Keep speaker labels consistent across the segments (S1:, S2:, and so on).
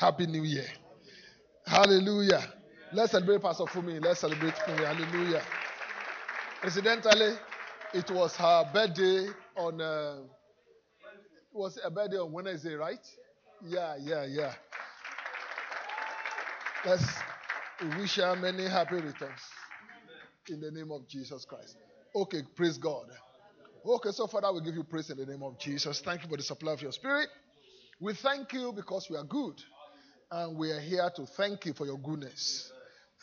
S1: Happy New Year. Hallelujah. Let's celebrate Pastor Fumi. Let's celebrate Fumi. Hallelujah. Incidentally, it was her birthday on. Uh, it was a birthday on Wednesday, right? Yeah, yeah, yeah. Let's wish her many happy returns in the name of Jesus Christ. Okay, praise God. Okay, so Father, we give you praise in the name of Jesus. Thank you for the supply of your spirit. We thank you because we are good. And we are here to thank you for your goodness.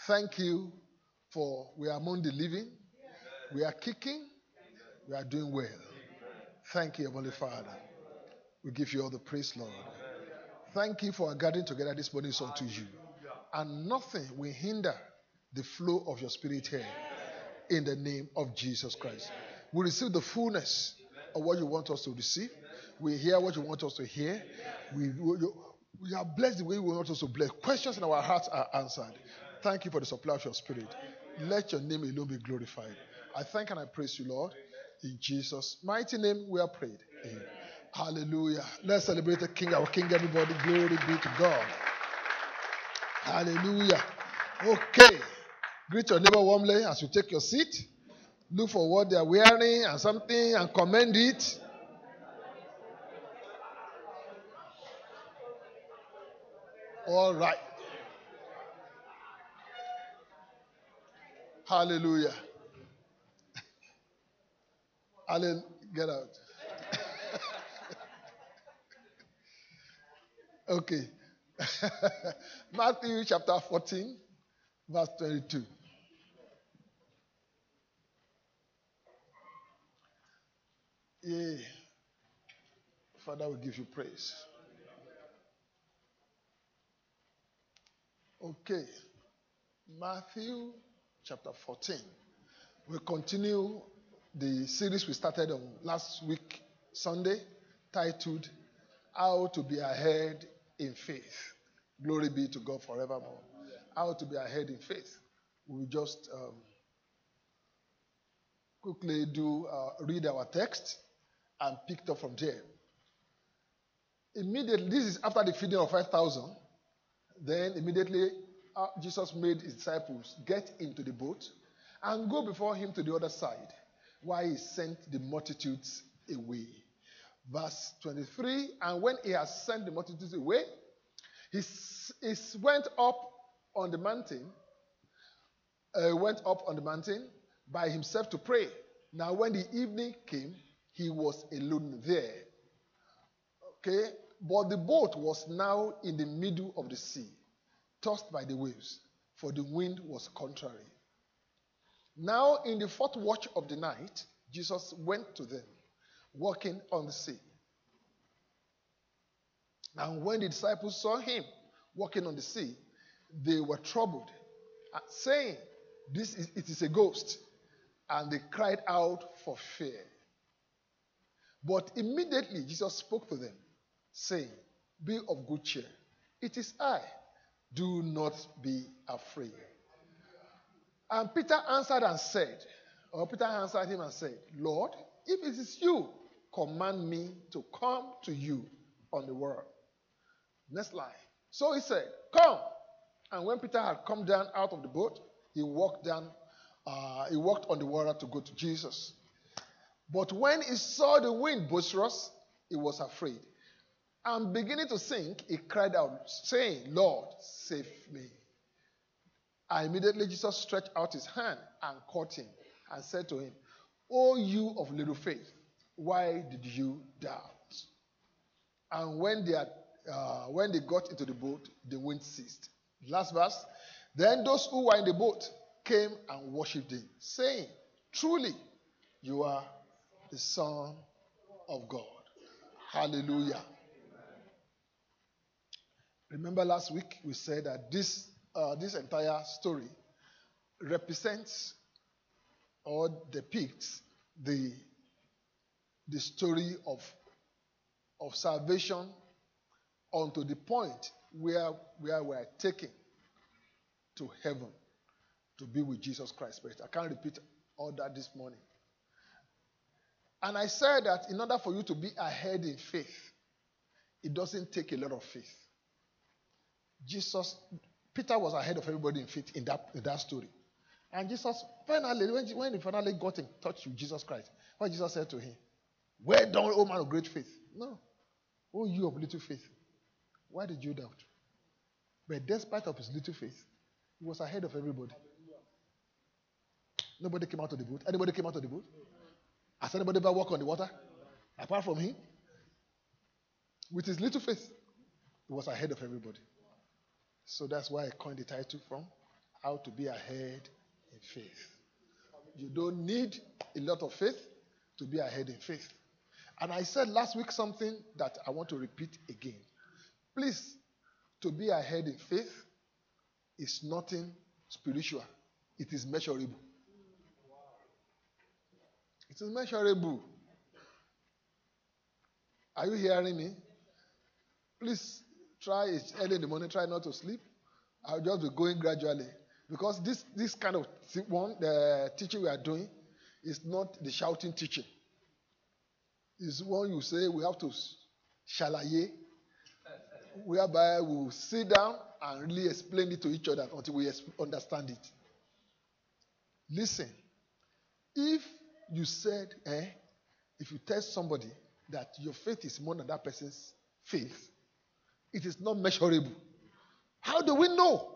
S1: Thank you for we are among the living. We are kicking. We are doing well. Thank you, Heavenly Father. We give you all the praise, Lord. Thank you for our gathering together this morning is unto you. And nothing will hinder the flow of your spirit here in the name of Jesus Christ. We receive the fullness of what you want us to receive. We hear what you want us to hear. We, we, we are blessed the way you want us to bless. Questions in our hearts are answered. Thank you for the supply of your spirit. Let your name alone be glorified. I thank and I praise you, Lord. In Jesus' mighty name, we are prayed. Amen. Hallelujah. Let's celebrate the King, our King, everybody. Glory be to God. Hallelujah. Okay. Greet your neighbor warmly as you take your seat. Look for what they are wearing and something and commend it. All right. Hallelujah. Alan, get out. okay. Matthew chapter 14, verse 22. Yeah. Father, we give you praise. Okay. Matthew chapter 14. We continue the series we started on last week, Sunday, titled How to Be Ahead in Faith. Glory be to God forevermore. How to be ahead in faith. We just um, quickly do uh, read our text and picked up from there. Immediately, this is after the feeding of 5,000. Then immediately uh, Jesus made his disciples get into the boat and go before him to the other side while he sent the multitudes away. Verse 23 And when he has sent the multitudes away, he, he went up on the mountain, uh, went up on the mountain by himself to pray. Now, when the evening came, he was alone there. Okay? But the boat was now in the middle of the sea, tossed by the waves, for the wind was contrary. Now, in the fourth watch of the night, Jesus went to them, walking on the sea. And when the disciples saw him walking on the sea, they were troubled, saying, This is it is a ghost. And they cried out for fear. But immediately Jesus spoke to them, saying, Be of good cheer. It is I. Do not be afraid. And Peter answered and said, or Peter answered him and said, Lord, if it is you, command me to come to you on the water. Next line. So he said, Come. And when Peter had come down out of the boat, he walked down, uh, he walked on the water to go to Jesus. But when he saw the wind boisterous, he was afraid. And beginning to sink, he cried out, saying, Lord, save me. And immediately Jesus stretched out his hand and caught him and said to him, O you of little faith, why did you doubt? And when they, had, uh, when they got into the boat, the wind ceased. Last verse. Then those who were in the boat came and worshipped him, saying, Truly, you are the Son of God. Hallelujah. Remember last week we said that this, uh, this entire story represents or depicts the, the story of, of salvation unto the point where, where we are taken to heaven to be with Jesus Christ. But I can't repeat all that this morning. And I said that in order for you to be ahead in faith, it doesn't take a lot of faith. Jesus, Peter was ahead of everybody in faith in that, in that story. And Jesus, finally, when, when he finally got in touch with Jesus Christ, what Jesus said to him, Well done, O man of great faith. No. Oh, you of little faith. Why did you doubt? But despite of his little faith, he was ahead of everybody. Nobody came out of the boat. Anybody came out of the boat? Has anybody ever walked on the water? Apart from him? With his little faith, he was ahead of everybody. So that's why I coined the title from How to Be Ahead in Faith. You don't need a lot of faith to be ahead in faith. And I said last week something that I want to repeat again. Please, to be ahead in faith is nothing spiritual, it is measurable. It is measurable. Are you hearing me? Please try it early in the morning. Try not to sleep. I'll just be going gradually because this this kind of one the teaching we are doing is not the shouting teaching. It's one you say we have to shalaye, whereby we will sit down and really explain it to each other until we understand it. Listen, if you said, eh, if you tell somebody that your faith is more than that person's faith, it is not measurable. How do we know?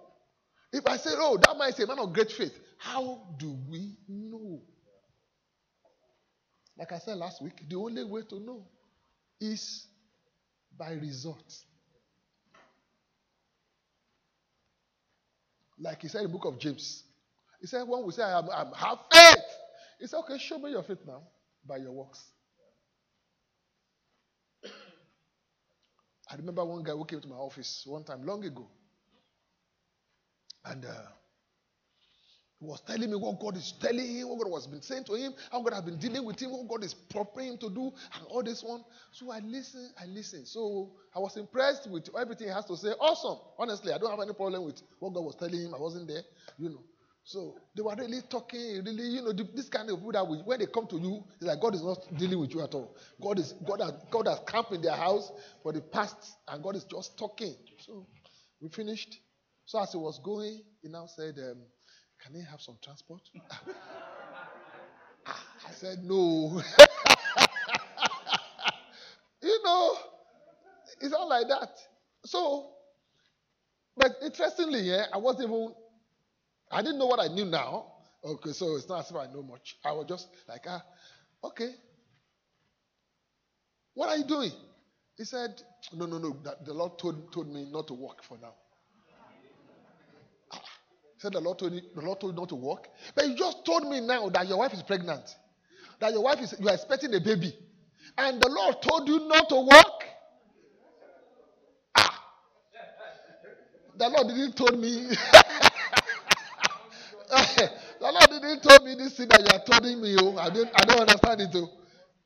S1: If I say, oh, that man is a man of great faith, how do we know? Like I said last week, the only way to know is by results. Like he said in the book of James, he said, when we say, I, have faith, he said, okay, show me your faith now by your works. I remember one guy who came to my office one time long ago. And uh, he was telling me what God is telling him, what God was been saying to him, how God has been dealing with him, what God is preparing him to do, and all this one. So I listened, I listened. So I was impressed with everything he has to say. Awesome. Honestly, I don't have any problem with what God was telling him. I wasn't there, you know. So they were really talking, really, you know, this kind of people that we, when they come to you, it's like God is not dealing with you at all. God is God has God has camped in their house for the past, and God is just talking. So we finished. So as he was going, he now said, um, "Can he have some transport?" I said, "No." you know, it's not like that. So, but interestingly, yeah, I wasn't even I didn't know what I knew now. Okay, so it's not as if I know much. I was just like, ah, okay. What are you doing? He said, no, no, no. The Lord told, told me not to work for now. Ah, he said the Lord told the Lord told you not to work. But you just told me now that your wife is pregnant. That your wife is you are expecting a baby. And the Lord told you not to work. Ah. The Lord didn't told me. didn't tell me this thing that you are telling me. Oh, I don't, I don't understand it. Oh.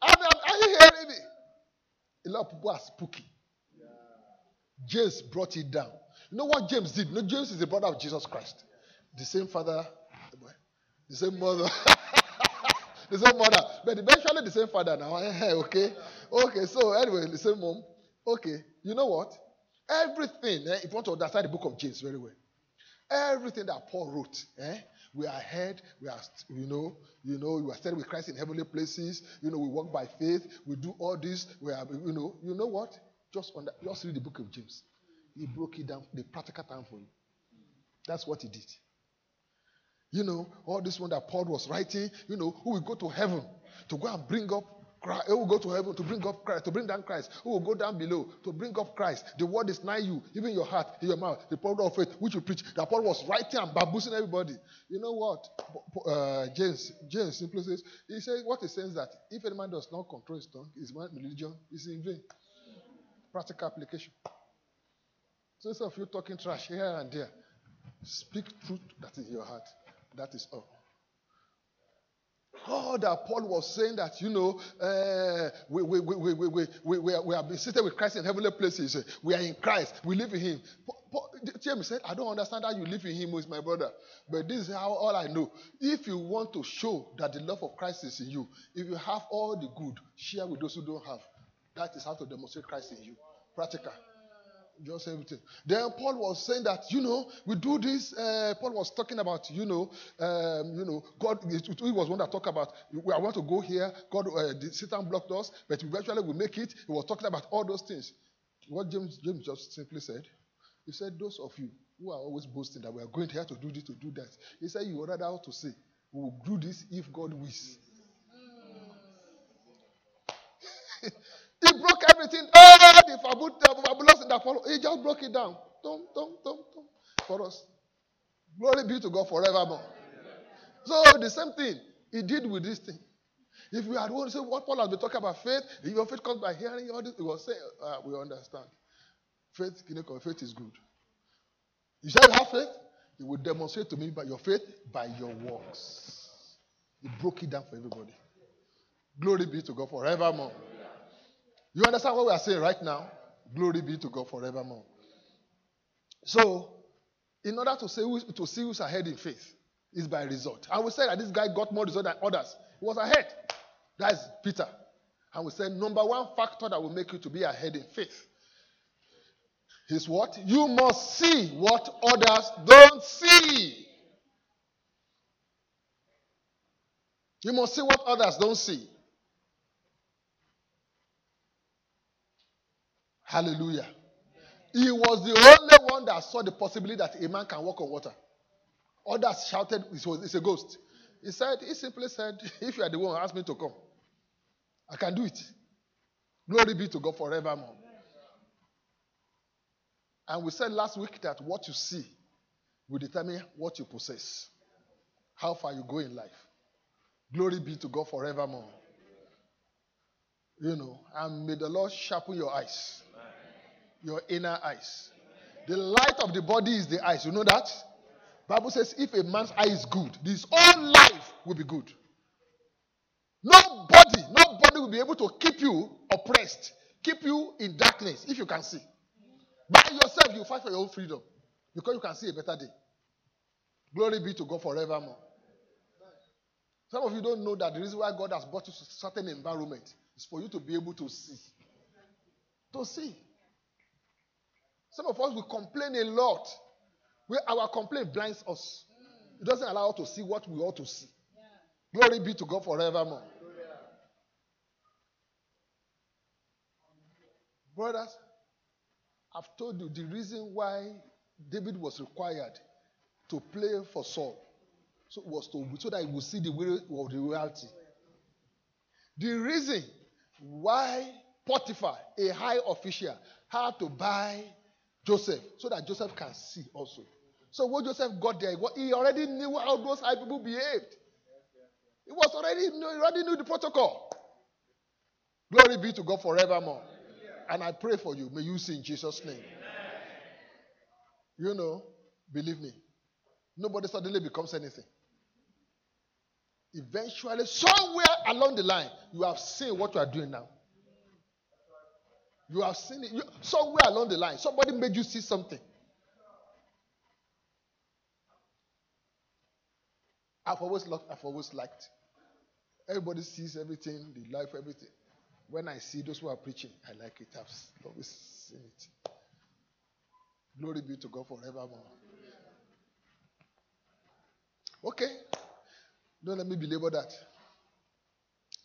S1: I are you hearing me? A lot of people are spooky. James brought it down. You know what James did? You No, James is the brother of Jesus Christ. The same father, the same mother. the same mother. But eventually the same father now. okay. Okay, so anyway, the same mom. Okay. You know what? Everything, eh, if you want to understand the book of James very well, everything that Paul wrote, eh, we are ahead. We are, you know, you know, we are standing with Christ in heavenly places. You know, we walk by faith. We do all this. We are, you know, you know what? Just on that, just read the book of James. He broke it down, the practical time for you. That's what he did. You know, all this one that Paul was writing, you know, who will go to heaven to go and bring up Christ, who will go to heaven to bring up Christ, to bring down Christ, who will go down below to bring up Christ. The word is nigh you, even your heart, in your mouth, the power of faith, which you preach. That Paul was writing and bamboozling everybody. You know what? Uh, James, James simply says, he says, what he says that if any man does not control his tongue, his mind religion is in vain. Practical application. So instead of you talking trash here and there, speak truth that is in your heart. That is all. Oh, that Paul was saying that, you know, uh, we, we, we, we, we, we, we, are, we have been seated with Christ in heavenly places. We are in Christ. We live in Him. Paul, James said, I don't understand how you live in Him with my brother. But this is how all I know. If you want to show that the love of Christ is in you, if you have all the good, share with those who don't have. That is how to demonstrate Christ in you. Practical. Just everything. Then Paul was saying that you know we do this. Uh, Paul was talking about you know um, you know God. He was one that talked about we I want to go here. God, uh, Satan blocked us, but eventually we make it. He was talking about all those things. What James James just simply said, he said, those of you who are always boasting that we are going here to do this to do that, he said you would rather how to say we will do this if God wills. He broke everything. All the fabulous that follow. He just broke it down. Dum, dum, dum, dum, for us. Glory be to God forevermore. So the same thing he did with this thing. If we had to say what Paul has been talking about faith, if your faith comes by hearing all this, he was saying, uh, we understand. Faith, faith is good. You say you have faith, you will demonstrate to me by your faith by your works. He broke it down for everybody. Glory be to God forevermore. You understand what we are saying right now? Glory be to God forevermore. So, in order to, say who, to see who's ahead in faith, is by result. And we said that this guy got more result than others. He was ahead. That's Peter. And we said number one factor that will make you to be ahead in faith is what? You must see what others don't see. You must see what others don't see. Hallelujah. He was the only one that saw the possibility that a man can walk on water. Others shouted, it's a ghost. He said, he simply said, if you are the one, ask me to come. I can do it. Glory be to God forevermore. And we said last week that what you see will determine what you possess, how far you go in life. Glory be to God forevermore. You know, and may the Lord sharpen your eyes your inner eyes. The light of the body is the eyes. You know that? Bible says if a man's eye is good, his whole life will be good. Nobody, nobody will be able to keep you oppressed, keep you in darkness if you can see. By yourself, you fight for your own freedom because you can see a better day. Glory be to God forevermore. Some of you don't know that the reason why God has brought you to certain environment is for you to be able to see. To see. Some of us will complain a lot. We, our complaint blinds us. It doesn't allow us to see what we ought to see. Glory be to God forevermore. Brothers, I've told you the reason why David was required to play for Saul so was to so that he would see the way of the reality. The reason why Potiphar, a high official, had to buy Joseph so that Joseph can see also. So when Joseph got there, he already knew how those high people behaved. He was already he already knew the protocol. Glory be to God forevermore. And I pray for you. May you see in Jesus' name. You know, believe me, nobody suddenly becomes anything. Eventually, somewhere along the line, you have seen what you are doing now. You have seen it. You, somewhere along the line, somebody made you see something. I've always loved, I've always liked. Everybody sees everything, the life, everything. When I see those who are preaching, I like it. I've always seen it. Glory be to God forevermore. Okay. Don't let me belabor that.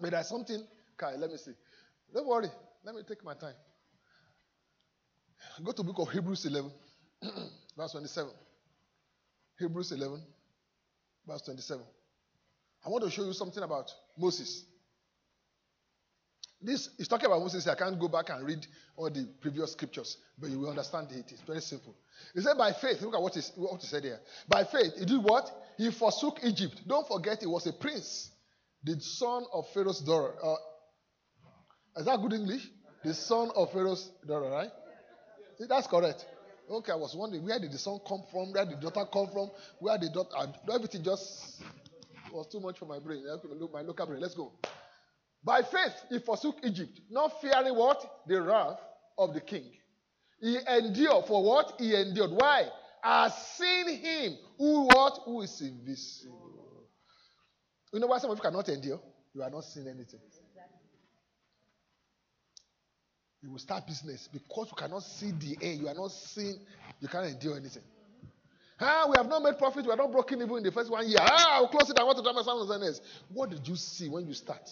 S1: But there's something, Kai, let me see. Don't worry. Let me take my time. Go to book of Hebrews 11, verse 27. Hebrews 11, verse 27. I want to show you something about Moses. This is talking about Moses. I can't go back and read all the previous scriptures, but you will understand it. It's very simple. He said, by faith, look at what, is, what he said here. By faith, he did what? He forsook Egypt. Don't forget, he was a prince, the son of Pharaoh's daughter. Uh, is that good English? The son of Pharaoh's daughter, right? That's correct. Okay, I was wondering where did the son come from? Where did the daughter come from? Where did daughter? Everything just was too much for my brain. Eh, my local brain. Let's go. By faith, he forsook Egypt, not fearing what? The wrath of the king. He endured for what? He endured. Why? As seen him who what? Who is invisible. You know why some of you cannot endure? You are not seeing anything. You will start business because you cannot see the air. You are not seeing, you cannot endure anything. Ah, we have not made profit. We are not broken even in the first one year. Ah, I'll close it. I want to try my something else. What did you see when you start?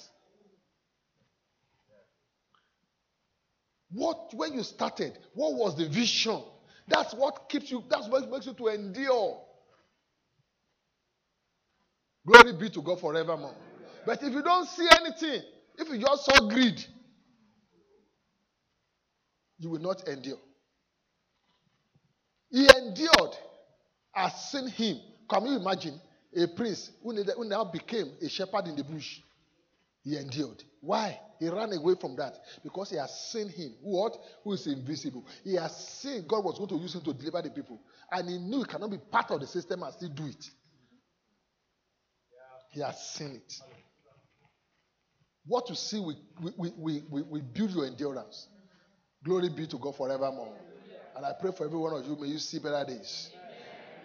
S1: What when you started? What was the vision? That's what keeps you. That's what makes you to endure. Glory be to God forevermore. But if you don't see anything, if you just saw greed, you will not endure. He endured. I've seen him. Can you imagine a prince who now became a shepherd in the bush? He endured. Why? He ran away from that because he has seen him. What? Who is invisible. He has seen God was going to use him to deliver the people. And he knew he cannot be part of the system and still do it. He has seen it. What you see, we, we, we, we build your endurance. Glory be to God forevermore. And I pray for every one of you, may you see better days.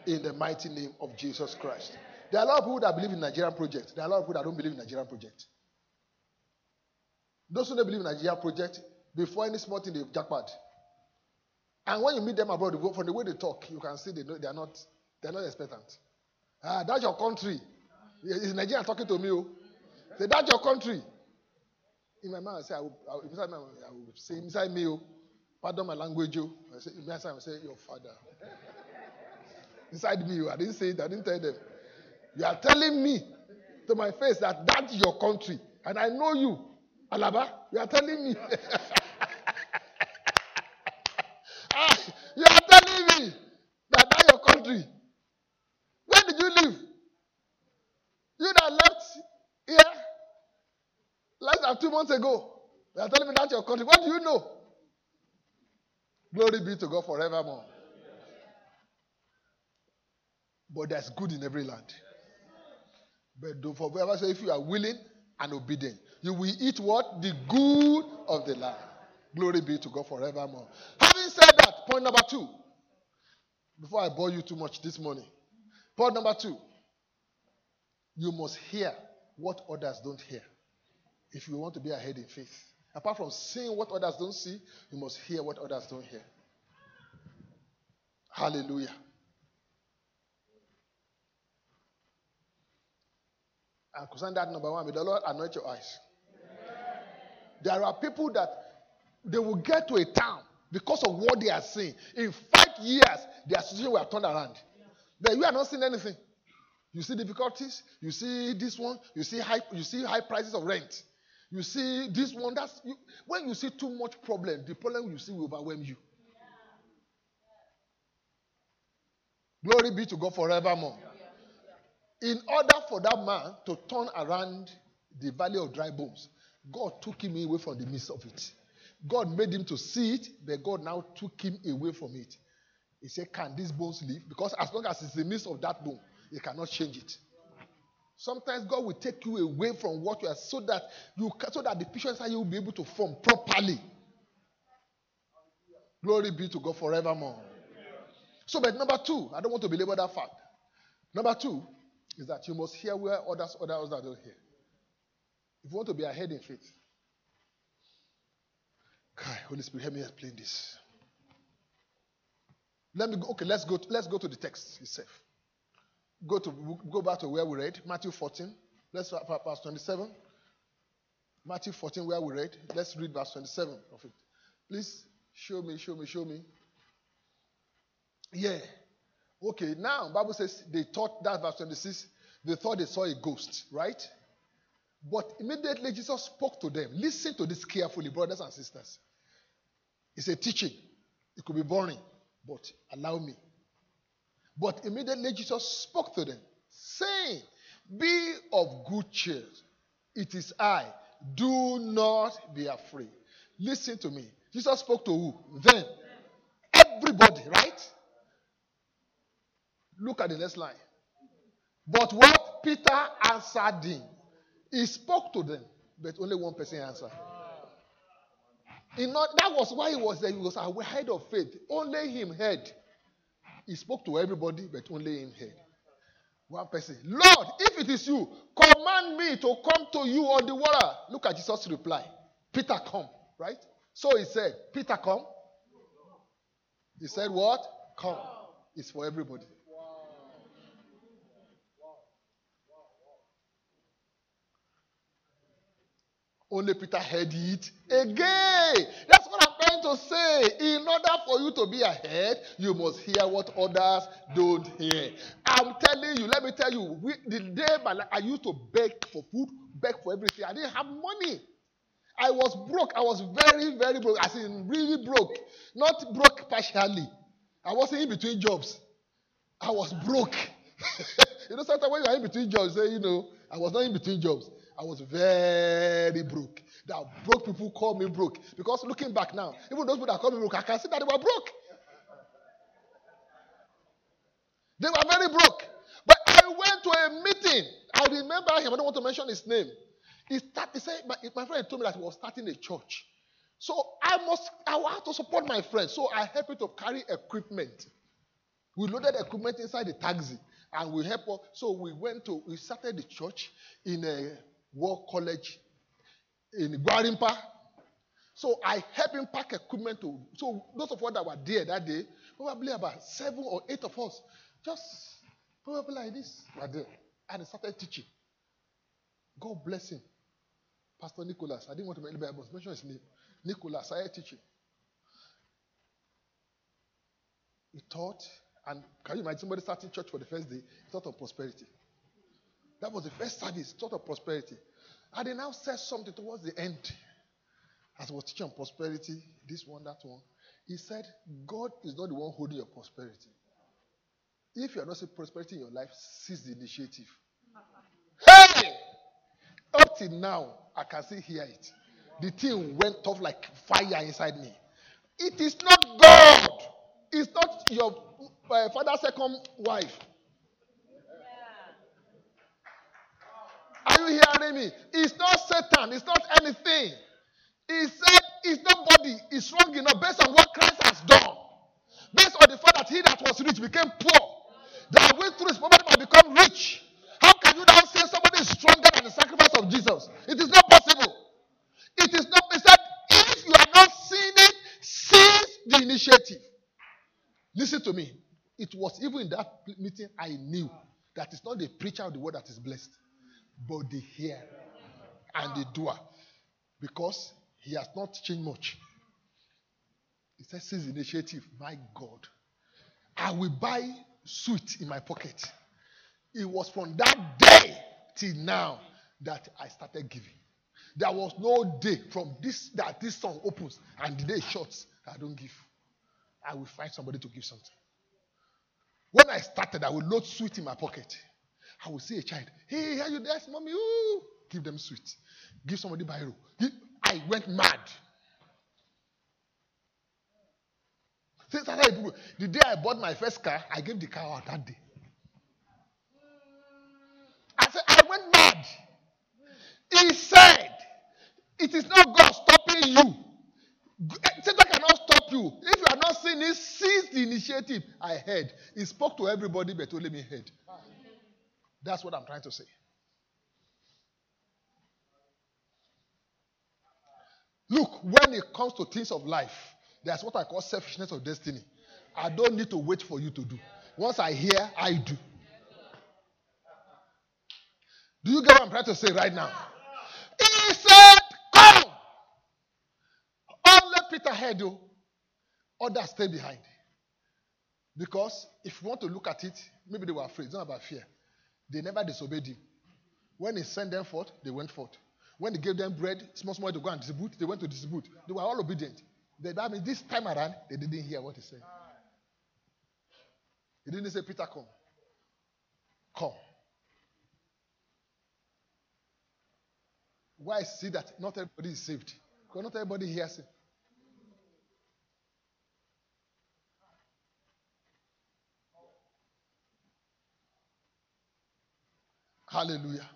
S1: In the mighty name of Jesus Christ. There are a lot of people that believe in Nigerian project. There are a lot of people that don't believe in Nigerian project. Those who don't believe in Nigerian project, before any small thing, they jackpot. And when you meet them abroad, from the way they talk, you can see they, know, they are not they are not expectant. Ah, that's your country. Is Nigeria talking to me? Oh? Say, that's your country. In my mind, I say, I will, I will, inside, my, I will say, inside me, oh, pardon my language, oh. I say, inside, I will say, your father. inside me, oh, I didn't say it, I didn't tell them. You are telling me to my face that that's your country, and I know you. Alaba, you are telling me. than two months ago. They are telling me that's your country. What do you know? Glory be to God forevermore. But there's good in every land. But don't forever say if you are willing and obedient, you will eat what? The good of the land. Glory be to God forevermore. Having said that, point number two. Before I bore you too much this morning. Point number two. You must hear what others don't hear if you want to be ahead in faith. Apart from seeing what others don't see, you must hear what others don't hear. Hallelujah. And concerning that number one, may the Lord anoint your eyes. There are people that they will get to a town because of what they are seeing. In five years, their situation will have turned around. But you are not seeing anything. You see difficulties. You see this one. You see high. You see high prices of rent. You see this one. That's you, when you see too much problem. The problem you see will overwhelm you. Glory be to God forevermore. In order for that man to turn around the valley of dry bones, God took him away from the midst of it. God made him to see it, but God now took him away from it. He said, Can these bones live? Because as long as it's the midst of that bone, you cannot change it. Sometimes God will take you away from what you are so that you so that the picture inside you will be able to form properly. Glory be to God forevermore. So, but number two, I don't want to belabor that fact. Number two is that you must hear where others others don't hear. If you want to be ahead in faith, God, Holy Spirit, help me explain this. Let me go. Okay, let's go. To, let's go to the text itself. Go to go back to where we read Matthew 14. Let's verse 27. Matthew 14, where we read. Let's read verse 27 of it. Please show me, show me, show me. Yeah. Okay, now Bible says they thought that verse 26, they thought they saw a ghost, right? But immediately Jesus spoke to them. Listen to this carefully, brothers and sisters. It's a teaching. It could be boring, but allow me. But immediately Jesus spoke to them, saying, Be of good cheer. It is I. Do not be afraid. Listen to me. Jesus spoke to who? Then. Everybody, right? Look at the next line. But what Peter answered him, he spoke to them, but only one person answered. Not, that was why he was there. He was ahead of faith. Only him heard. He spoke to everybody, but only him heard. One person, Lord, if it is you, command me to come to you on the water. Look at Jesus' reply. Peter, come, right? So he said, Peter, come. He said, What? Come. It's for everybody. Only Peter heard it again. Trying to say. In order for you to be ahead, you must hear what others don't hear. I'm telling you, let me tell you, we, the day my life, I used to beg for food, beg for everything. I didn't have money. I was broke. I was very, very broke. I in really broke. Not broke partially. I wasn't in between jobs. I was broke. you know, sometimes when you are in between jobs, say, you know, I was not in between jobs. I was very broke. That broke people call me broke. Because looking back now, even those people that call me broke, I can see that they were broke. They were very broke. But I went to a meeting. I remember him. I don't want to mention his name. He, start, he said, my, my friend told me that he was starting a church. So I must, I had to support my friend. So I helped him to carry equipment. We loaded equipment inside the taxi and we helped. So we went to, we started the church in a War College in Gwarimpa. So I helped him pack equipment to. So those of us that were there that day, probably about seven or eight of us, just probably like this, were there. And he started teaching. God bless him. Pastor Nicholas. I didn't want to mention, mention his name. Nicholas I teaching. He taught, and can you imagine somebody starting church for the first day? He taught on prosperity. That was the first service, taught of prosperity. And they now said something towards the end. As I was teaching on prosperity, this one, that one. He said, God is not the one holding your prosperity. If you are not seeing prosperity in your life, seize the initiative. Hey! Up till now, I can still hear it. The thing went off like fire inside me. It is not God. It's not your uh, father's second wife. You hearing me? It's not Satan. It's not anything. He said it's nobody is strong enough based on what Christ has done. Based on the fact that he that was rich became poor. That went through his poverty might become rich. How can you now say somebody is stronger than the sacrifice of Jesus? It is not possible. It is not. He said, if you are not seeing it, seize the initiative. Listen to me. It was even in that meeting I knew that it's not the preacher of the word that is blessed but the hearer and the doer. Because he has not changed much. He says, his initiative, my God, I will buy sweet in my pocket. It was from that day till now that I started giving. There was no day from this that this song opens and the day shuts. I don't give. I will find somebody to give something. When I started, I would load sweet in my pocket. I will see a child. Hey, are you there, mommy? Ooh. Give them sweet. Give somebody biro. I went mad. Since I the day I bought my first car, I gave the car out that day. I said, I went mad. He said, It is not God stopping you. Satan cannot stop you. If you are not seeing it, seize the initiative. I heard. He spoke to everybody, but only me heard. That's what I'm trying to say. Look, when it comes to things of life, there's what I call selfishness of destiny. I don't need to wait for you to do. Once I hear, I do. Do you get what I'm trying to say right now? He said, Come. Only Peter heard you. Others stay behind. Because if you want to look at it, maybe they were afraid. It's not about fear. They never disobeyed him. When he sent them forth, they went forth. When he gave them bread, small, small to go and distribute, they went to distribute. They were all obedient. That means this time around, they didn't hear what he said. He didn't say, Peter, come. Come. Why see that not everybody is saved? Because not everybody hears him. Hallelujah.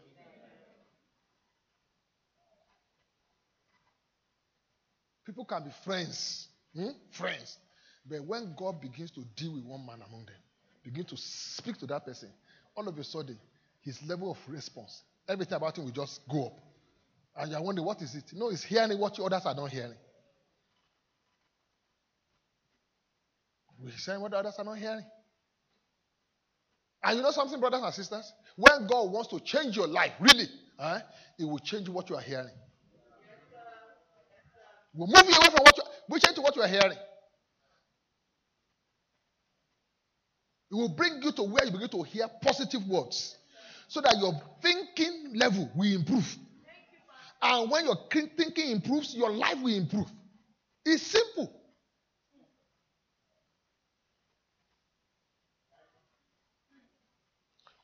S1: People can be friends, hmm? friends. But when God begins to deal with one man among them, begin to speak to that person, all of a sudden, his level of response, everything about him will just go up. And you're wondering, what is it? No, he's hearing what others are not hearing. We're saying what others are not hearing. And you know something, brothers and sisters? When God wants to change your life, really, eh, it will change what you are hearing. We'll move you away from what you we change to what you are hearing. It will bring you to where you begin to hear positive words so that your thinking level will improve. And when your thinking improves, your life will improve. It's simple.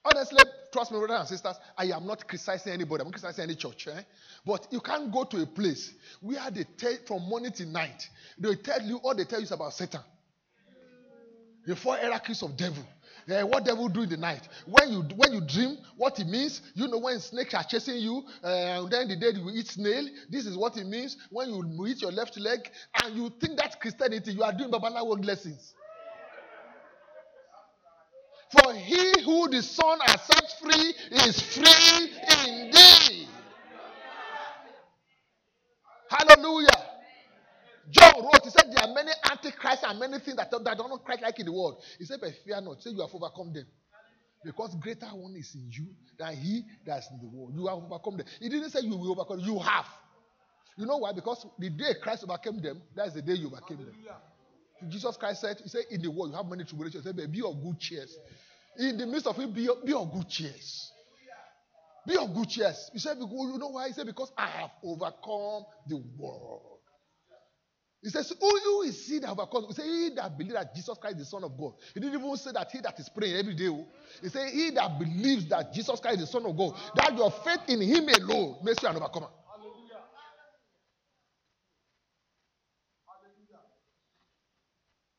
S1: Honestly, trust me, brothers and sisters, I am not criticizing anybody. I'm not criticizing any church. Eh? But you can't go to a place where they tell from morning to night, they tell you all they tell you is about Satan. The four hierarchies of devil. Yeah, what devil do in the night? When you when you dream, what it means, you know when snakes are chasing you, uh, and then the day you eat snail, this is what it means. When you eat your left leg, and you think that's Christianity, you are doing Babalawo lessons. For he who the Son has set free is free indeed. Hallelujah. John wrote, he said, There are many antichrists and many things that, that don't Christ like in the world. He said, But fear not. Say you have overcome them. Because greater one is in you than he that's in the world. You have overcome them. He didn't say you will overcome, you have. You know why? Because the day Christ overcame them, that's the day you overcame them. Jesus Christ said, He said, In the world you have many tribulations. He said, But be of good cheers. In the midst of it, be, be of good cheers. Be of good cheers. He said, You know why? He said, Because I have overcome the world. He says, Who you is he that overcomes? He said, He that believes that Jesus Christ is the Son of God. He didn't even say that he that is praying every day. oh. He said, He that believes that Jesus Christ is the Son of God, that your faith in him alone makes you an overcomer.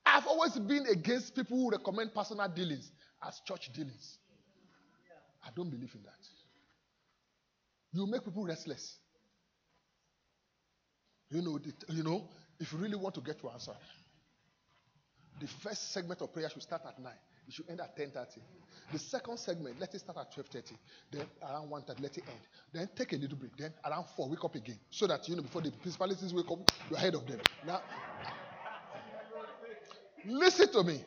S1: I've always been against people who recommend personal dealings as church dealings. I don't believe in that. You make people restless. You know, you know, if you really want to get your answer, the first segment of prayer should start at 9. It should end at 10.30. The second segment, let it start at 12.30. Then around 1.30, let it end. Then take a little break. Then around 4, wake up again. So that, you know, before the principalities wake up, you're ahead of them. Now, listen to me.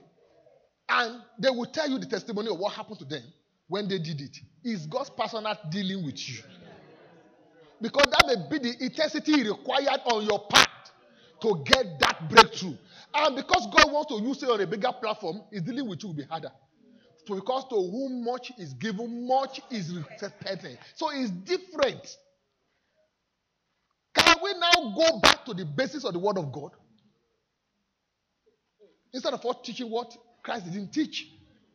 S1: And they will tell you the testimony of what happened to them when they did it. Is God's personal dealing with you. Because that may be the intensity required on your part to get that breakthrough. And because God wants to use it on a bigger platform, His dealing with you will be harder. So because to whom much is given, much is expected. So it's different. Can we now go back to the basis of the Word of God? Instead of us teaching what Christ didn't teach,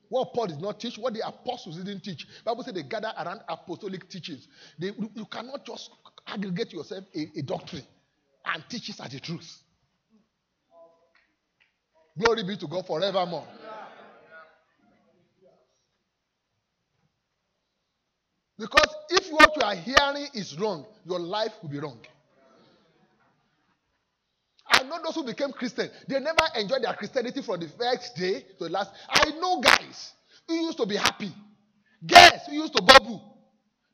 S1: what Paul did not teach, what the apostles didn't teach. Bible said they gather around apostolic teachings. They, you cannot just aggregate yourself a, a doctrine and teach it as the truth. Glory be to God forevermore. Because if what you are hearing is wrong, your life will be wrong. Know those who became Christian, they never enjoyed their Christianity from the first day to the last. I know guys who used to be happy, girls who used to bubble.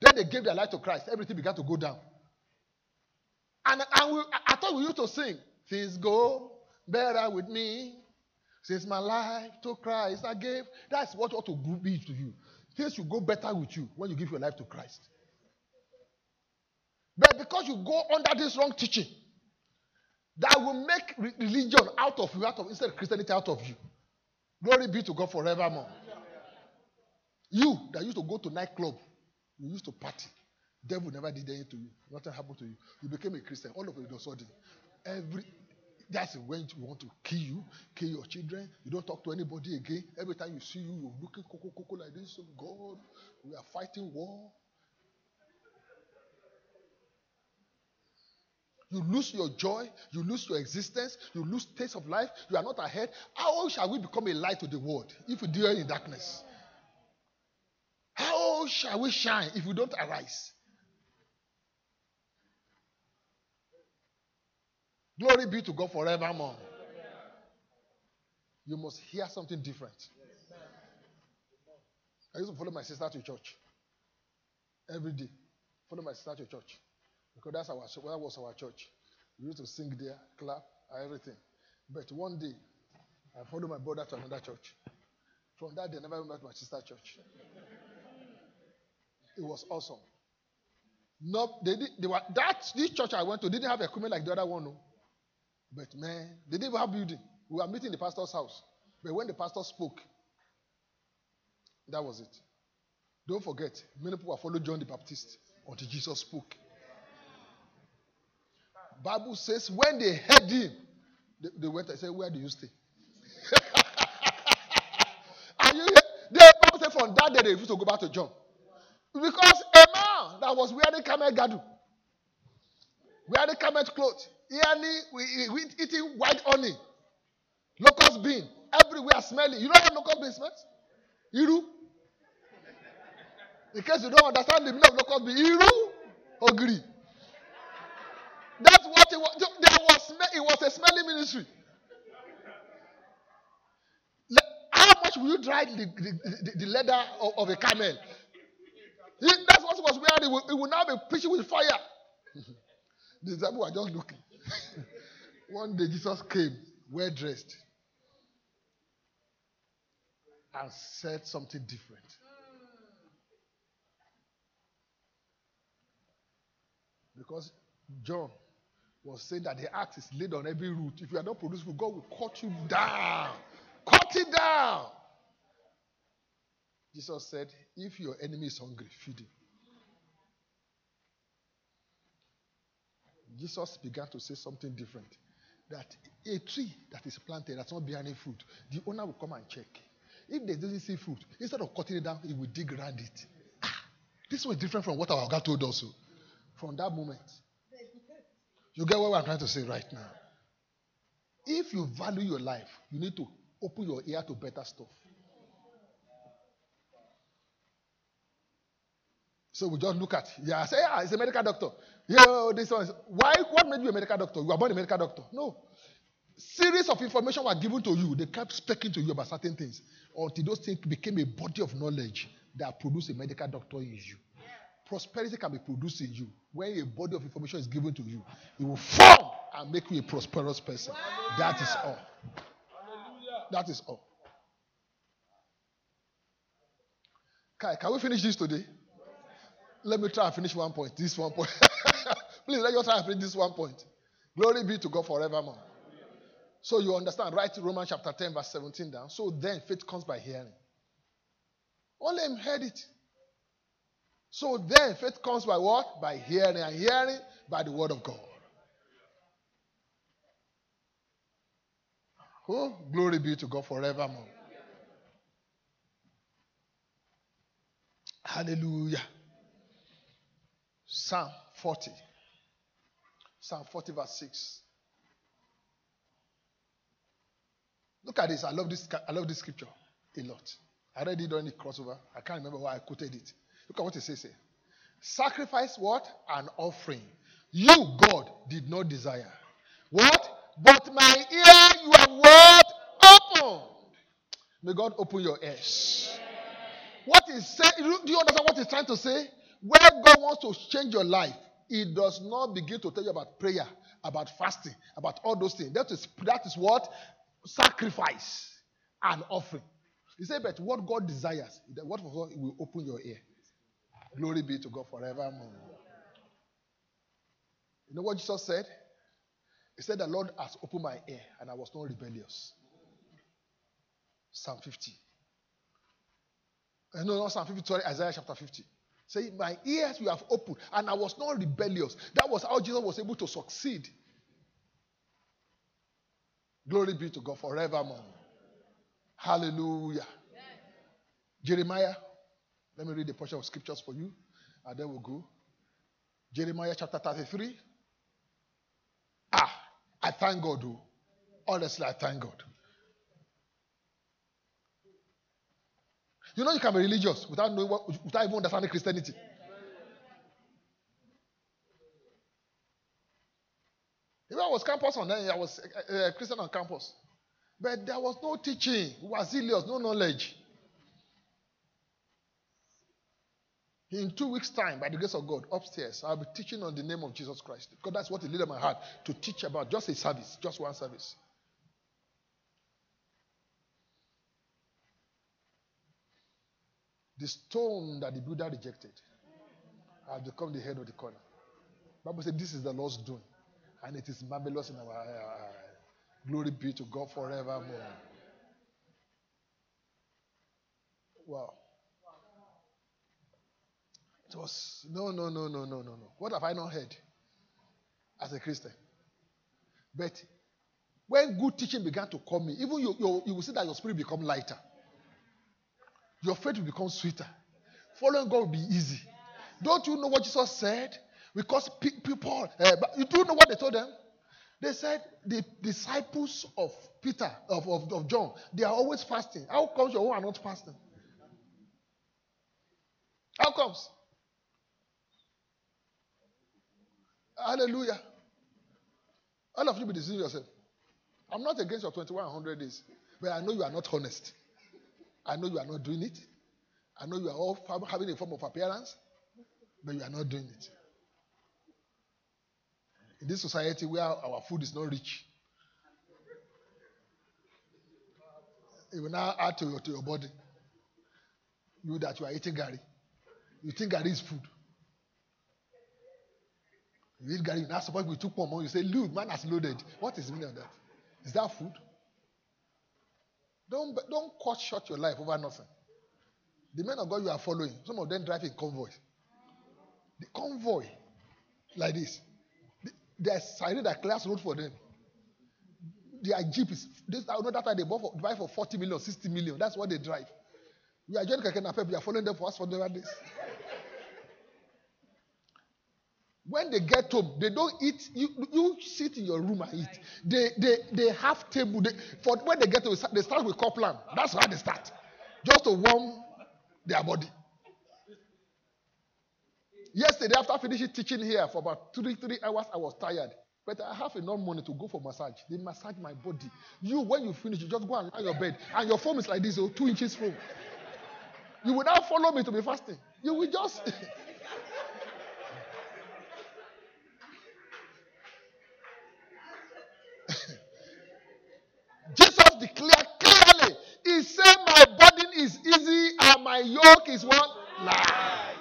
S1: Then they gave their life to Christ. Everything began to go down. And, and we, I thought we used to sing, Things go better with me. Since my life to Christ I gave. That's what ought to be to you. Things should go better with you when you give your life to Christ. But because you go under this wrong teaching, that will make religion out of you, out of instead of Christianity out of you. Glory be to God forevermore. You that used to go to nightclub, you used to party. Devil never did anything to you. Nothing happened to you. You became a Christian. All of a sudden, every that's when you want to kill you, kill your children. You don't talk to anybody again. Every time you see you, you're looking coco coco like this. So God, we are fighting war. You lose your joy, you lose your existence, you lose taste of life, you are not ahead. How shall we become a light to the world if we deal in darkness? How shall we shine if we don't arise? Glory be to God forevermore. You must hear something different. I used to follow my sister to church every day. Follow my sister to church because that's our that was our church. We used to sing there, clap, everything. But one day, I followed my brother to another church. From that, they never went back to my sister church. It was awesome. No, they did. They were that this church I went to didn't have equipment like the other one. No. But man, they didn't have a building. We were meeting in the pastor's house. But when the pastor spoke, that was it. Don't forget, many people have followed John the Baptist until Jesus spoke. Bible says when they heard him, they, they went and said, Where do you stay? and you, the Bible said from that day they refused to go back to John. Because a man that was wearing camel gadu, wearing camel clothes, eating, eating white honey, locust bean, everywhere smelling. You know how locust bean smells? Iru. In case you don't understand the meaning of locust bean, Iru Ogri. That's what it was. There was it was a smelling ministry. How much will you dry the, the, the leather of, of, a camel? that's what was wearing. It will, it will now be preaching with fire. the disciples were just looking. One day Jesus came, well dressed, and said something different. Because John was saying that the axe is laid on every root. If you are not producing, God will cut you down. Cut it down. Jesus said, If your enemy is hungry, feed him. Jesus began to say something different. That a tree that is planted that's not bearing fruit, the owner will come and check. If they doesn't see fruit, instead of cutting it down, he will dig around it. Ah, this was different from what our God told us. From that moment, you get what I'm trying to say right now. If you value your life, you need to open your ear to better stuff. So we just look at, yeah, I say, yeah, it's a medical doctor. Yeah, this one is, why, what made you a medical doctor? You were born a medical doctor. No. Series of information were given to you. They kept speaking to you about certain things until those things became a body of knowledge that produced a medical doctor in you. Prosperity can be produced in you when a body of information is given to you. It will form and make you a prosperous person. Wow. That is all. Hallelujah. That is all. Can, can we finish this today? Let me try and finish one point. This one point. Please let us try and finish this one point. Glory be to God forevermore. So you understand, write Romans chapter 10, verse 17 down. So then faith comes by hearing. Only him heard it. So then faith comes by what? By hearing, and hearing by the word of God. Oh, glory be to God forevermore. Hallelujah. Psalm 40. Psalm 40, verse 6. Look at this. I love this. I love this scripture a lot. I read it during the crossover. I can't remember why I quoted it. Look at what it says here. Sacrifice what? An offering. You, God, did not desire. What? But my ear you have what? Opened. May God open your ears. What is saying? Do you understand what he's trying to say? Where God wants to change your life, He does not begin to tell you about prayer, about fasting, about all those things. That is, that is what? Sacrifice and offering. He said, but what God desires, what God will open your ear. Glory be to God forevermore. You know what Jesus said? He said, The Lord has opened my ear and I was not rebellious. Psalm 50. Uh, no, not Psalm 50, sorry, Isaiah chapter 50. Say, My ears you have opened and I was not rebellious. That was how Jesus was able to succeed. Glory be to God forevermore. Hallelujah. Jeremiah let me read the portion of scriptures for you, and then we'll go. Jeremiah chapter 33. Ah, I thank God. Oh. Honestly, I thank God. You know, you can be religious without knowing what, without even understanding Christianity. If I was campus on then I was a, a Christian on campus. But there was no teaching, was zealous, no knowledge. In two weeks' time, by the grace of God, upstairs, I'll be teaching on the name of Jesus Christ. Because that's what He led in my heart to teach about. Just a service, just one service. The stone that the builder rejected has become the head of the corner. Bible said this is the Lord's doing, and it is marvelous in our. Uh, glory be to God forevermore. Wow. It was no, no, no, no, no, no, no. What have I not heard as a Christian? But when good teaching began to come in, even you, you, you will see that your spirit become lighter. Your faith will become sweeter. Following God will be easy. Don't you know what Jesus said? Because people, uh, you do know what they told them? They said the disciples of Peter, of, of, of John, they are always fasting. How comes your own are not fasting? How comes? Hallelujah. All of you be deceiving yourself. I'm not against your 2100 days, but I know you are not honest. I know you are not doing it. I know you are all having a form of appearance, but you are not doing it. In this society where our food is not rich, it will now add to your, to your body. You that you are eating gari. You think gari is food. You eat you now suppose we took more. You say, look, man has loaded. What is the meaning of that? Is that food? Don't, don't cut short your life over nothing. The men of God you are following, some of them drive in convoy. The convoy, like this. There's siren that clears road for them. Their jeep is, this, I know that time they bought for, buy for 40 million, 60 million. That's what they drive. We are joining Keke we are following them for us for days. When they get home, they don't eat. You, you sit in your room and eat. They, they, they have table. They, for when they get home, they start with Coupland. That's how they start, just to warm their body. Yesterday, after finishing teaching here for about three three hours, I was tired. But I have enough money to go for massage. They massage my body. You, when you finish, you just go and lie on your bed, and your foam is like this, oh, two inches foam. You will not follow me to be fasting. You will just. Jesus declared clearly, He said, My burden is easy and my yoke is what? Light.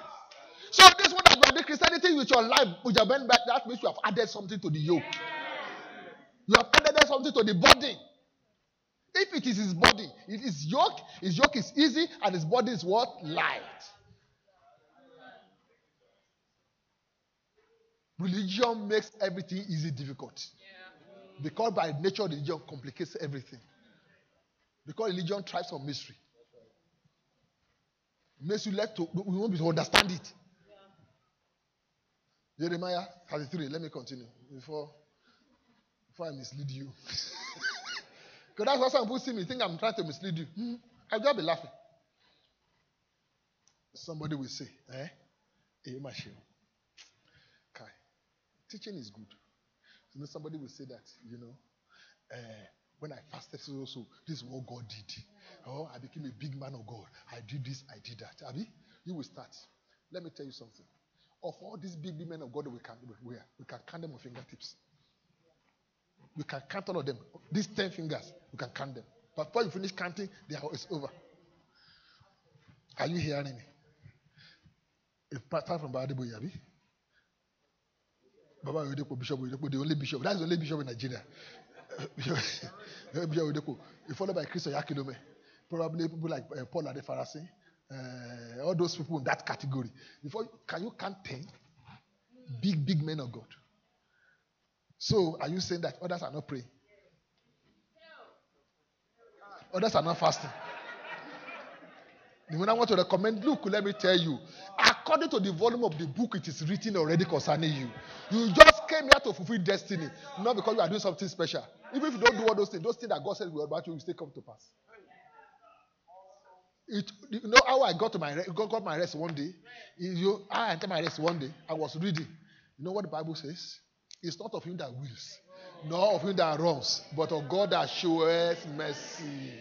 S1: So this one that you are Christianity with your life, with your bend back, that means you have added something to the yoke. You have added something to the body. If it is his body, it is yoke, his yoke is easy, and his body is what? Light. Religion makes everything easy difficult. Because by nature, religion complicates everything. Because religion thrives on mystery. Makes you let to we won't be to understand it. Jeremiah 33. Let me continue before before I mislead you. Because that's what some people see me think I'm trying to mislead you. Hmm? I'll just be laughing. Somebody will say, eh? Kai, teaching is good. You know, somebody will say that, you know, uh, when I fasted so so, this is what God did. Oh, I became a big man of God. I did this, I did that. Abi, you will start. Let me tell you something. Of all these big, big men of God we can we, we can count them on fingertips. We can count all of them. These ten fingers, we can count them. But before you finish counting, they are, it's over. Are you hearing me? If part from Badibu Yabi. Baba Oyedepo, Bishop Oyedepo, the only bishop. That's the only bishop in Nigeria. Followed by Chris Oyakhilome. Probably people like uh, Paul Adefarasin. Uh, all those people in that category. Before, can you count 10? Big, big men of God. So, are you saying that others are not praying? Others are not fasting. When I want to recommend, look, let me tell you, according to the volume of the book, it is written already concerning you. You just came here to fulfill destiny, not because you are doing something special. Even if you don't do all those things, those things that God said will about you will still come to pass. It, you know how I got to my got, got my rest one day. You, I entered my rest one day. I was reading. You know what the Bible says? It's not of him that wills, nor of him that runs, but of God that shows mercy.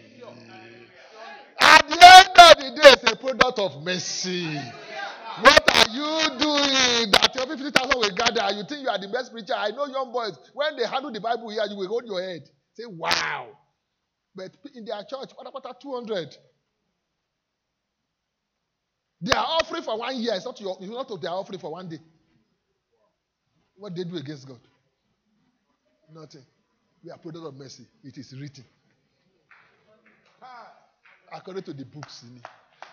S1: At the end of the day, it's a product of mercy. What are you doing that your 50,000 will gather? You think you are the best preacher? I know young boys, when they handle the Bible here, you will hold your head. Say, wow. But in their church, what about 200? They are offering for one year. It's not your. It's not they are offering for one day. What they do against God? Nothing. We are product of mercy. It is written. According to the books.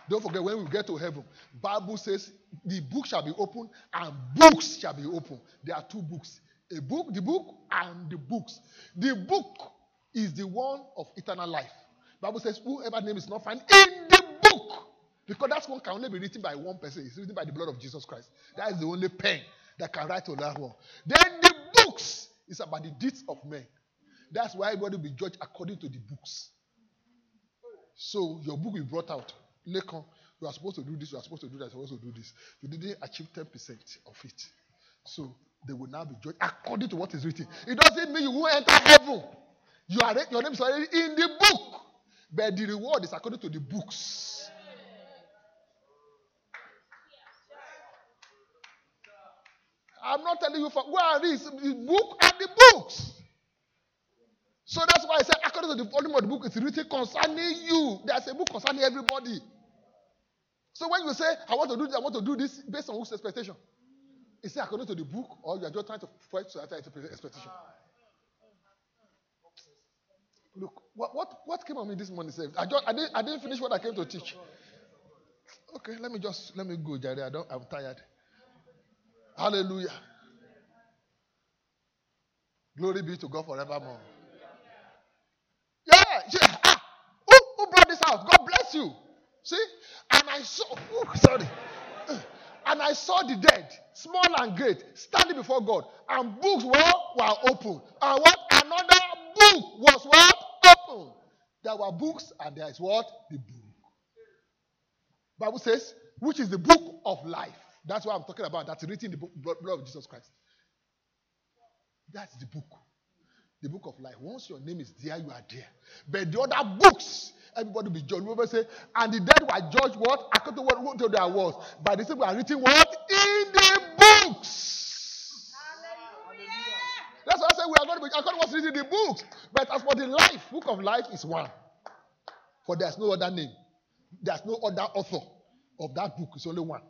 S1: Don't forget when we get to heaven, Bible says the book shall be open and books shall be open. There are two books. A book, the book, and the books. The book is the one of eternal life. Bible says, whoever name is not found in the book. Because that one can only be written by one person. It's written by the blood of Jesus Christ. That is the only pen that can write on that one. Then the books is about the deeds of men. That's why everybody will be judged according to the books. So your book will be brought out. Later, you are supposed to do this, you are supposed to do that, you are supposed to do this. You didn't achieve 10% of it. So they will now be judged according to what is written. It doesn't mean you won't enter heaven. You are your name is already in the book. But the reward is according to the books. I'm not telling you for go and read the book and the books. So that's why I said, according to the volume of the book, it's written concerning you. There's a book concerning everybody. So when you say, I want to do this, I want to do this based on whose expectation? Is it according to the book, or you are just trying to fight to that expectation? Look, what, what, what came on me this morning? I, just, I, didn't, I didn't finish what I came to teach. Okay, let me just let me go, Jerry. I don't, I'm tired. Hallelujah. Glory be to God forevermore. Yeah, yeah. Ah, who, who brought this out? God bless you. See? And I saw, sorry. Eh, and I saw the dead, small and great, standing before God. And books were, were open. And what? Another book was what? Open. There were books, and there is what? The book. Bible says, which is the book of life. That's what I'm talking about. That's written in the book, blood of Jesus Christ. That's the book. The book of life. Once your name is there, you are there. But the other books, everybody will be judged. Remember, say, and the dead were judged what? According to what, what there was. By the same we are written what? In the books. Hallelujah. That's why I said we are going to be according to what's written in the books. But as for the life, book of life is one. For there's no other name. There's no other author of that book. It's only one.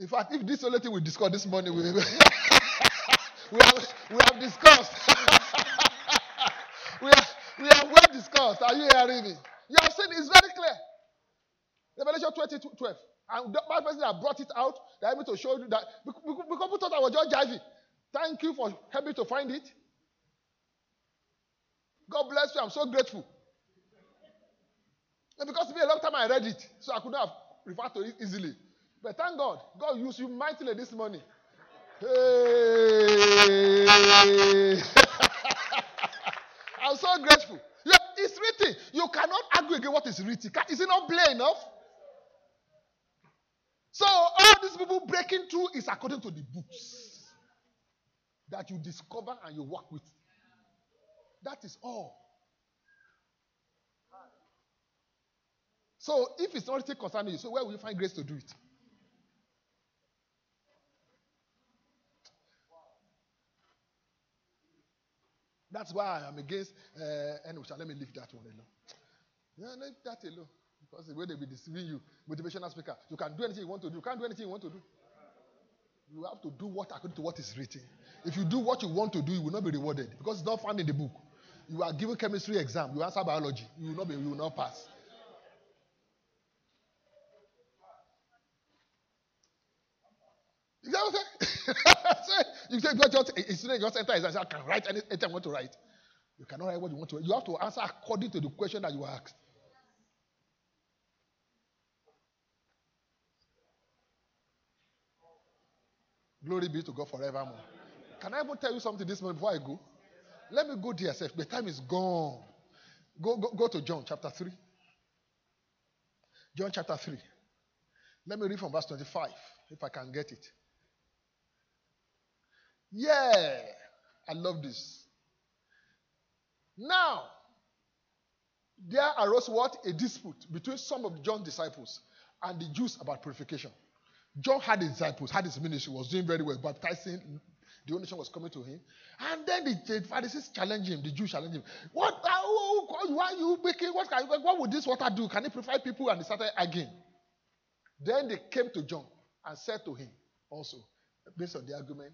S1: In fact, if this only thing we discuss this morning, we, we, have, we have discussed. we, have, we have well discussed. Are you hearing me? You have seen it's very clear. Revelation 20, 12. And the person that brought it out, they're able to show you that because we thought I was just jiving. Thank you for helping to find it. God bless you. I'm so grateful. And because me a long time I read it, so I could not have referred to it easily. But thank God, God used you mightily this morning. Hey. I'm grateful. It's written. You cannot argue against what is written. Is it not plain enough? So all these people breaking through is according to the books that you discover and you work with. That is all. So if it's not written concerning you, so where will you find grace to do it? That's why I'm against. Uh, anyway, let me leave that one alone. Yeah, leave that alone. Because the way they be deceiving you, motivational speaker, you can do anything you want to do. You can't do anything you want to do. You have to do what according to what is written. If you do what you want to do, you will not be rewarded because it's not found in the book. You are given chemistry exam, you answer biology, you will not be, you will not pass. You know what I'm saying? you say, just, a student just enter I can write anything I want to write. You cannot write what you want to write. You have to answer according to the question that you are asked. Glory be to God forevermore. Can I even tell you something this morning before I go? Let me go there, self. The time is gone. Go, go, go to John chapter 3. John chapter 3. Let me read from verse 25, if I can get it. Yeah, I love this. Now, there arose what? A dispute between some of John's disciples and the Jews about purification. John had his disciples, had his ministry, was doing very well, baptizing. The only nation was coming to him. And then the, Pharisees challenged him, the Jews challenged him. What? Uh, who, why are you making what can what would this water do? Can it purify people? And they started arguing. Then they came to John and said to him also, based on the argument,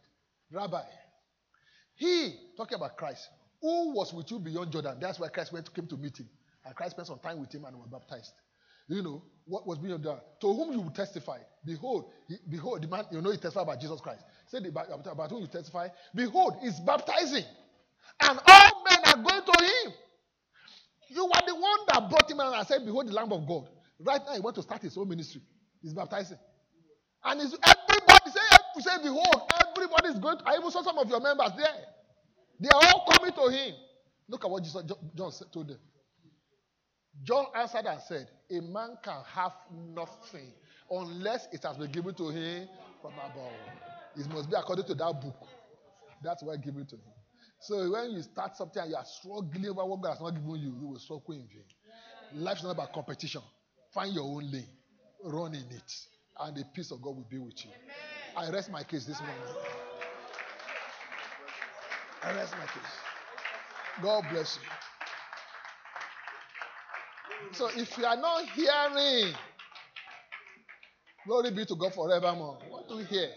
S1: Rabbi, he talking about Christ, who was with you beyond Jordan. That's why Christ went came to meet him. And Christ spent some time with him and was baptized. You know, what was beyond that? To whom you testify, behold, he, behold, the man, you know, he testified about Jesus Christ. Said about, about whom you testify, behold, he's baptizing. And all men are going to him. You are the one that brought him and said, Behold, the Lamb of God. Right now, he wants to start his own ministry. He's baptizing. And it's, everybody say, say, Behold, everybody is going to, I even saw some of your members there. They are all coming to him. Look at what Jesus, John told them. John answered and said, A man can have nothing unless it has been given to him from above. It must be according to that book. That's why given to him. So when you start something and you are struggling over what God has not given you, you will struggle in vain. Life is not about competition. Find your own lane, run in it, and the peace of God will be with you. I rest my case this morning. I rest my case. God bless you. So if you are not hearing, glory be to God forevermore. What do we hear?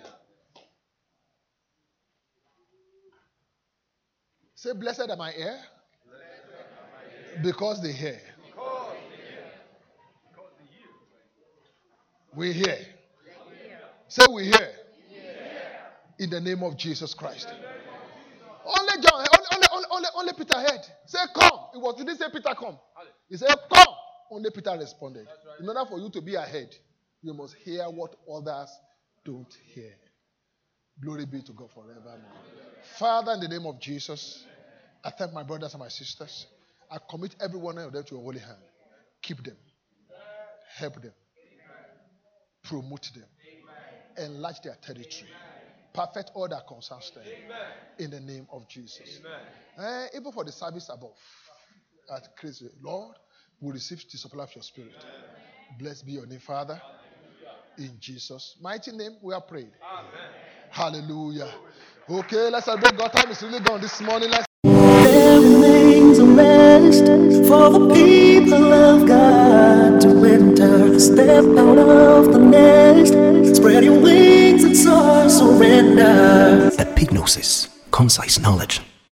S1: Say, Blessed are my here. Because they hear. We hear. We hear. Say, We hear. In the name of Jesus Christ. Only John, only, only, only, only Peter heard. Say, Come. It was, he say Peter come? He said, Come. Only Peter responded. In order for you to be ahead, you must hear what others don't hear. Glory be to God forevermore. Father, in the name of Jesus, I thank my brothers and my sisters. I commit every one of them to your holy hand. Keep them, help them, promote them, enlarge their territory, perfect order that concerns them. In the name of Jesus. Uh, even for the service above, at Christ, Lord, we receive the supply of your spirit. Blessed be your name, Father. In Jesus' mighty name, we are prayed. Amen. Hallelujah. Okay, let's celebrate God. Time is really gone this morning. Let's
S2: there remains a rest for the people of God to enter. Step out of the nest, spread your wings and soar, surrender.
S3: Epignosis, concise knowledge